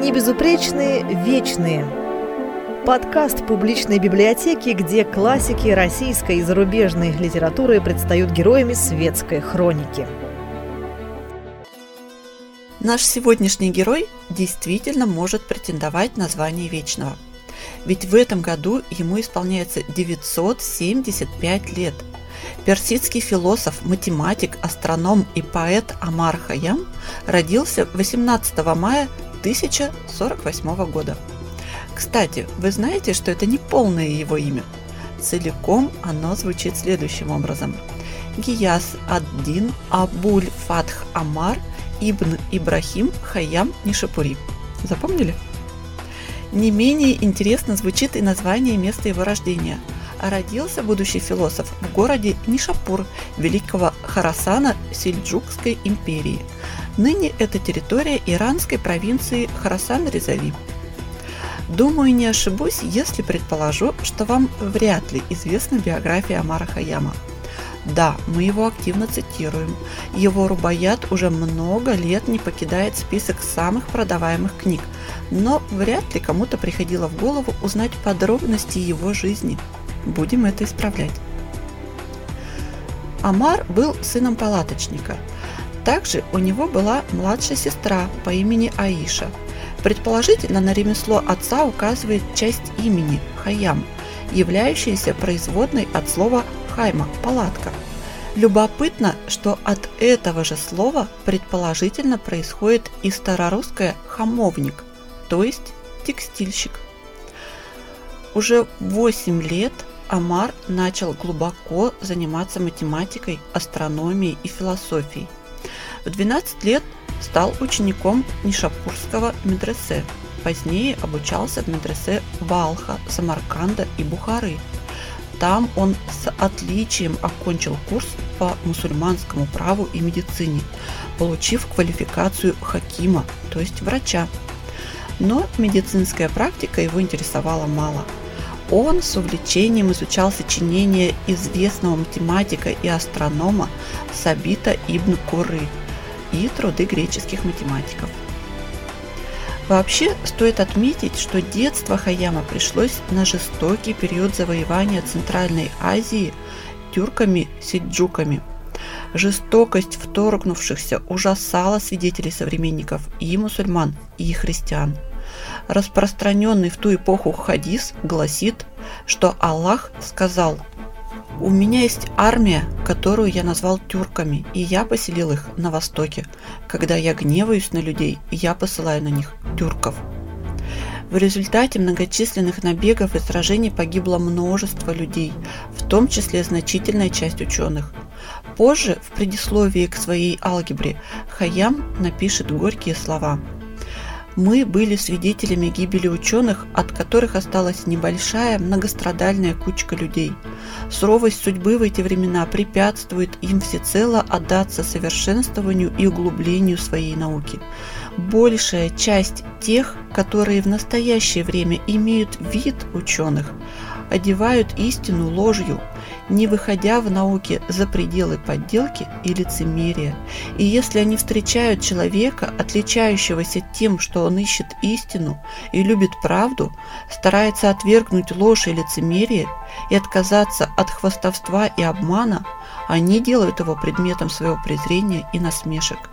Небезупречные вечные. Подкаст публичной библиотеки, где классики российской и зарубежной литературы предстают героями светской хроники. Наш сегодняшний герой действительно может претендовать на звание вечного. Ведь в этом году ему исполняется 975 лет. Персидский философ, математик, астроном и поэт Амар Хаям родился 18 мая 1048 года. Кстати, вы знаете, что это не полное его имя? Целиком оно звучит следующим образом. Гияс ад-Дин Абуль Фатх Амар Ибн Ибрахим Хаям Нишапури. Запомнили? Не менее интересно звучит и название места его рождения. Родился будущий философ в городе Нишапур великого Харасана Сельджукской империи – Ныне это территория иранской провинции Харасан-Резави. Думаю, не ошибусь, если предположу, что вам вряд ли известна биография Амара Хаяма. Да, мы его активно цитируем. Его Рубаят уже много лет не покидает список самых продаваемых книг, но вряд ли кому-то приходило в голову узнать подробности его жизни. Будем это исправлять. Амар был сыном палаточника – также у него была младшая сестра по имени Аиша. Предположительно, на ремесло отца указывает часть имени – Хаям, являющаяся производной от слова «хайма» – «палатка». Любопытно, что от этого же слова предположительно происходит и старорусское «хамовник», то есть текстильщик. Уже 8 лет Амар начал глубоко заниматься математикой, астрономией и философией – в 12 лет стал учеником Нишапурского медресе. Позднее обучался в медресе Балха, Самарканда и Бухары. Там он с отличием окончил курс по мусульманскому праву и медицине, получив квалификацию хакима, то есть врача. Но медицинская практика его интересовала мало. Он с увлечением изучал сочинения известного математика и астронома Сабита ибн Куры – и труды греческих математиков. Вообще, стоит отметить, что детство Хаяма пришлось на жестокий период завоевания Центральной Азии тюрками-сельджуками. Жестокость вторгнувшихся ужасала свидетелей современников и мусульман, и христиан. Распространенный в ту эпоху хадис гласит, что Аллах сказал – у меня есть армия, которую я назвал тюрками, и я поселил их на востоке. Когда я гневаюсь на людей, я посылаю на них тюрков. В результате многочисленных набегов и сражений погибло множество людей, в том числе значительная часть ученых. Позже, в предисловии к своей алгебре, Хаям напишет горькие слова – мы были свидетелями гибели ученых, от которых осталась небольшая многострадальная кучка людей. Суровость судьбы в эти времена препятствует им всецело отдаться совершенствованию и углублению своей науки. Большая часть тех, которые в настоящее время имеют вид ученых, одевают истину ложью, не выходя в науке за пределы подделки и лицемерия. И если они встречают человека, отличающегося тем, что он ищет истину и любит правду, старается отвергнуть ложь и лицемерие и отказаться от хвастовства и обмана, они делают его предметом своего презрения и насмешек.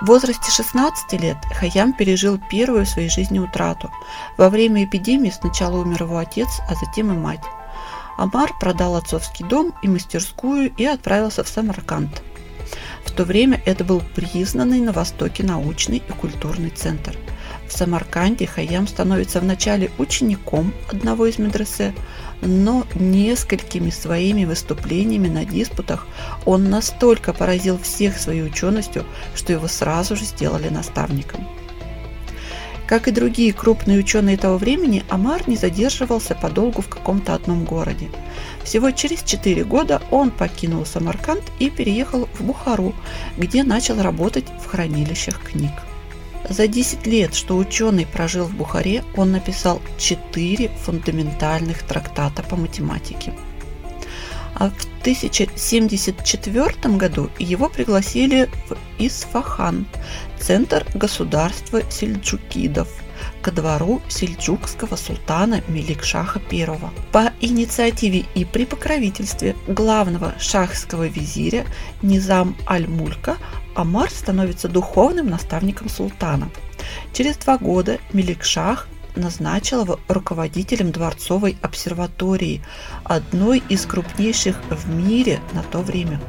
В возрасте 16 лет Хаям пережил первую в своей жизни утрату. Во время эпидемии сначала умер его отец, а затем и мать. Амар продал отцовский дом и мастерскую и отправился в Самарканд. В то время это был признанный на Востоке научный и культурный центр. В Самарканде Хаям становится вначале учеником одного из медресе, но несколькими своими выступлениями на диспутах он настолько поразил всех своей ученостью, что его сразу же сделали наставником. Как и другие крупные ученые того времени, Амар не задерживался подолгу в каком-то одном городе. Всего через 4 года он покинул Самарканд и переехал в Бухару, где начал работать в хранилищах книг. За 10 лет, что ученый прожил в Бухаре, он написал 4 фундаментальных трактата по математике. А в 1074 году его пригласили в Исфахан, центр государства сельджукидов – ко двору сельджукского султана Меликшаха I. По инициативе и при покровительстве главного шахского визиря Низам Аль-Мулька Амар становится духовным наставником султана. Через два года Меликшах назначил его руководителем дворцовой обсерватории, одной из крупнейших в мире на то время.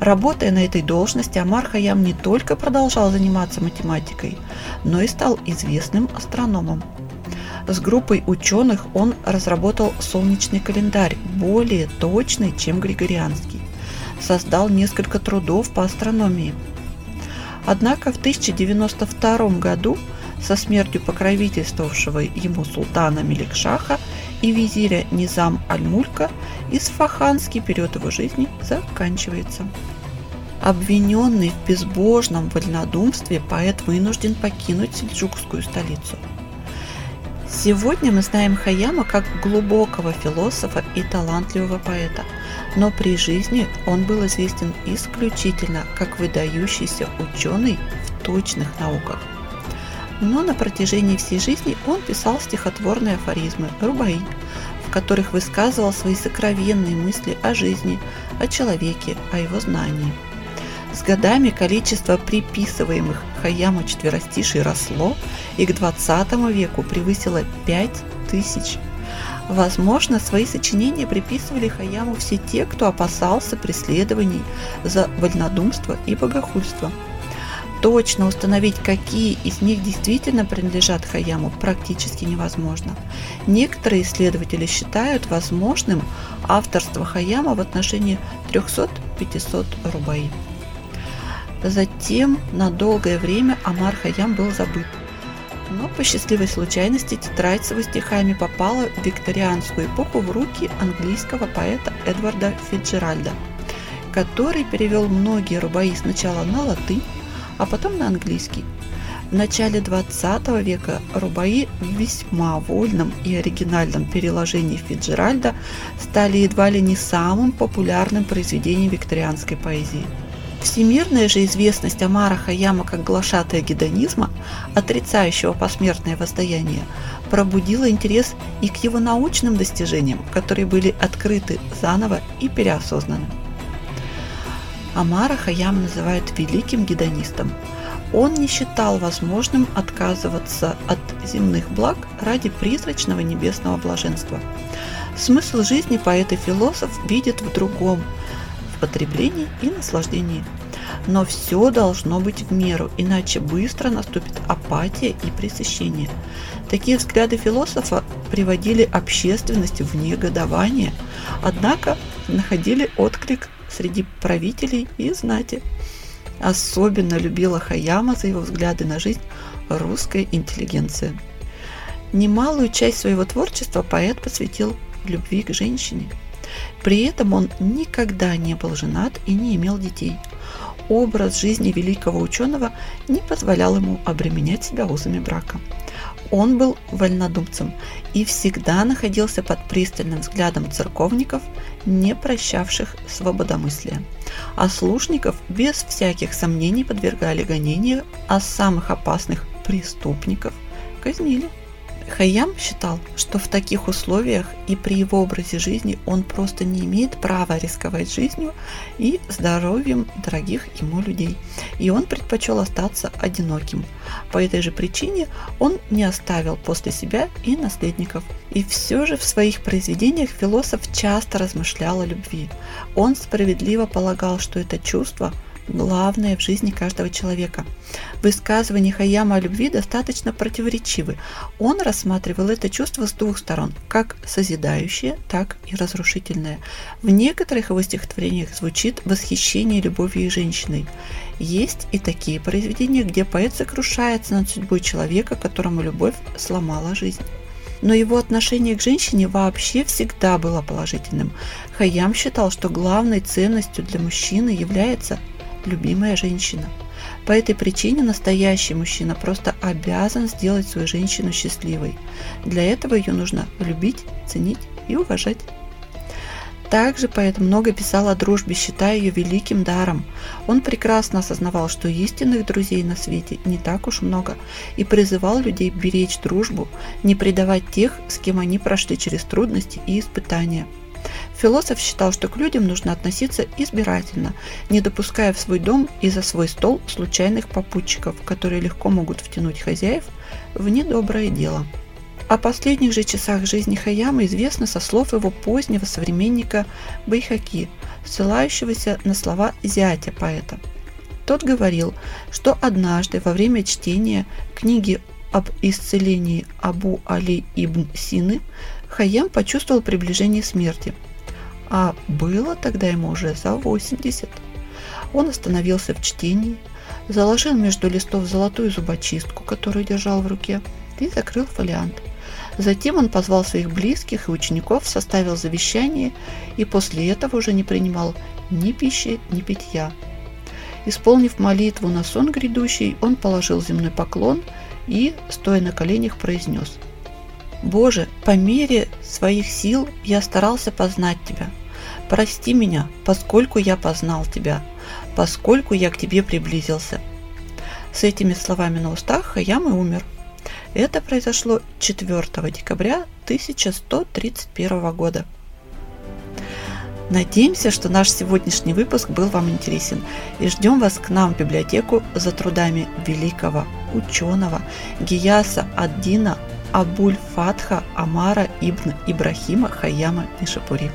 Работая на этой должности, Амар Хаям не только продолжал заниматься математикой, но и стал известным астрономом. С группой ученых он разработал солнечный календарь, более точный, чем григорианский. Создал несколько трудов по астрономии. Однако в 1092 году со смертью покровительствовавшего ему султана Меликшаха и визиря Низам Аль-Мулька Исфаханский период его жизни заканчивается. Обвиненный в безбожном вольнодумстве, поэт вынужден покинуть сельджукскую столицу. Сегодня мы знаем Хаяма как глубокого философа и талантливого поэта, но при жизни он был известен исключительно как выдающийся ученый в точных науках – но на протяжении всей жизни он писал стихотворные афоризмы, рубаи, в которых высказывал свои сокровенные мысли о жизни, о человеке, о его знании. С годами количество приписываемых Хаяму четверостишей росло и к 20 веку превысило 5 тысяч. Возможно, свои сочинения приписывали Хаяму все те, кто опасался преследований за вольнодумство и богохульство – Точно установить, какие из них действительно принадлежат Хаяму, практически невозможно. Некоторые исследователи считают возможным авторство Хаяма в отношении 300-500 рубаи. Затем на долгое время Амар Хаям был забыт. Но по счастливой случайности тетрадь с его стихами попала в викторианскую эпоху в руки английского поэта Эдварда Фиджеральда, который перевел многие рубаи сначала на латынь, а потом на английский. В начале 20 века рубаи в весьма вольном и оригинальном переложении Фиджеральда стали едва ли не самым популярным произведением викторианской поэзии. Всемирная же известность Амара Хаяма как глашатая гедонизма, отрицающего посмертное воздаяние, пробудила интерес и к его научным достижениям, которые были открыты заново и переосознаны. Амара Хаям называют великим гедонистом. Он не считал возможным отказываться от земных благ ради призрачного небесного блаженства. Смысл жизни поэт и философ видит в другом – в потреблении и наслаждении. Но все должно быть в меру, иначе быстро наступит апатия и пресыщение. Такие взгляды философа приводили общественность в негодование, однако находили отклик среди правителей и знати. Особенно любила Хаяма за его взгляды на жизнь русская интеллигенция. Немалую часть своего творчества поэт посвятил любви к женщине. При этом он никогда не был женат и не имел детей. Образ жизни великого ученого не позволял ему обременять себя узами брака. Он был вольнодумцем и всегда находился под пристальным взглядом церковников, не прощавших свободомыслия. А слушников без всяких сомнений подвергали гонению, а самых опасных преступников казнили. Хайям считал, что в таких условиях и при его образе жизни он просто не имеет права рисковать жизнью и здоровьем дорогих ему людей. И он предпочел остаться одиноким. По этой же причине он не оставил после себя и наследников. И все же в своих произведениях философ часто размышлял о любви. Он справедливо полагал, что это чувство – главное в жизни каждого человека. Высказывания Хаяма о любви достаточно противоречивы. Он рассматривал это чувство с двух сторон, как созидающее, так и разрушительное. В некоторых его стихотворениях звучит восхищение любовью женщиной. Есть и такие произведения, где поэт сокрушается над судьбой человека, которому любовь сломала жизнь но его отношение к женщине вообще всегда было положительным. Хаям считал, что главной ценностью для мужчины является любимая женщина. По этой причине настоящий мужчина просто обязан сделать свою женщину счастливой. Для этого ее нужно любить, ценить и уважать. Также поэт много писал о дружбе, считая ее великим даром. Он прекрасно осознавал, что истинных друзей на свете не так уж много, и призывал людей беречь дружбу, не предавать тех, с кем они прошли через трудности и испытания. Философ считал, что к людям нужно относиться избирательно, не допуская в свой дом и за свой стол случайных попутчиков, которые легко могут втянуть хозяев в недоброе дело. О последних же часах жизни Хаяма известно со слов его позднего современника Байхаки, ссылающегося на слова зятя поэта. Тот говорил, что однажды во время чтения книги об исцелении Абу Али ибн Сины Хаям почувствовал приближение смерти. А было тогда ему уже за 80. Он остановился в чтении, заложил между листов золотую зубочистку, которую держал в руке, и закрыл фолиант. Затем он позвал своих близких и учеников, составил завещание и после этого уже не принимал ни пищи, ни питья. Исполнив молитву на сон грядущий, он положил земной поклон и, стоя на коленях, произнес «Боже, по мере своих сил я старался познать Тебя. Прости меня, поскольку я познал Тебя, поскольку я к Тебе приблизился». С этими словами на устах Хаям и умер – это произошло 4 декабря 1131 года. Надеемся, что наш сегодняшний выпуск был вам интересен и ждем вас к нам в библиотеку за трудами великого ученого Гияса Аддина Абуль Фатха Амара Ибн Ибрахима Хаяма Нишапури.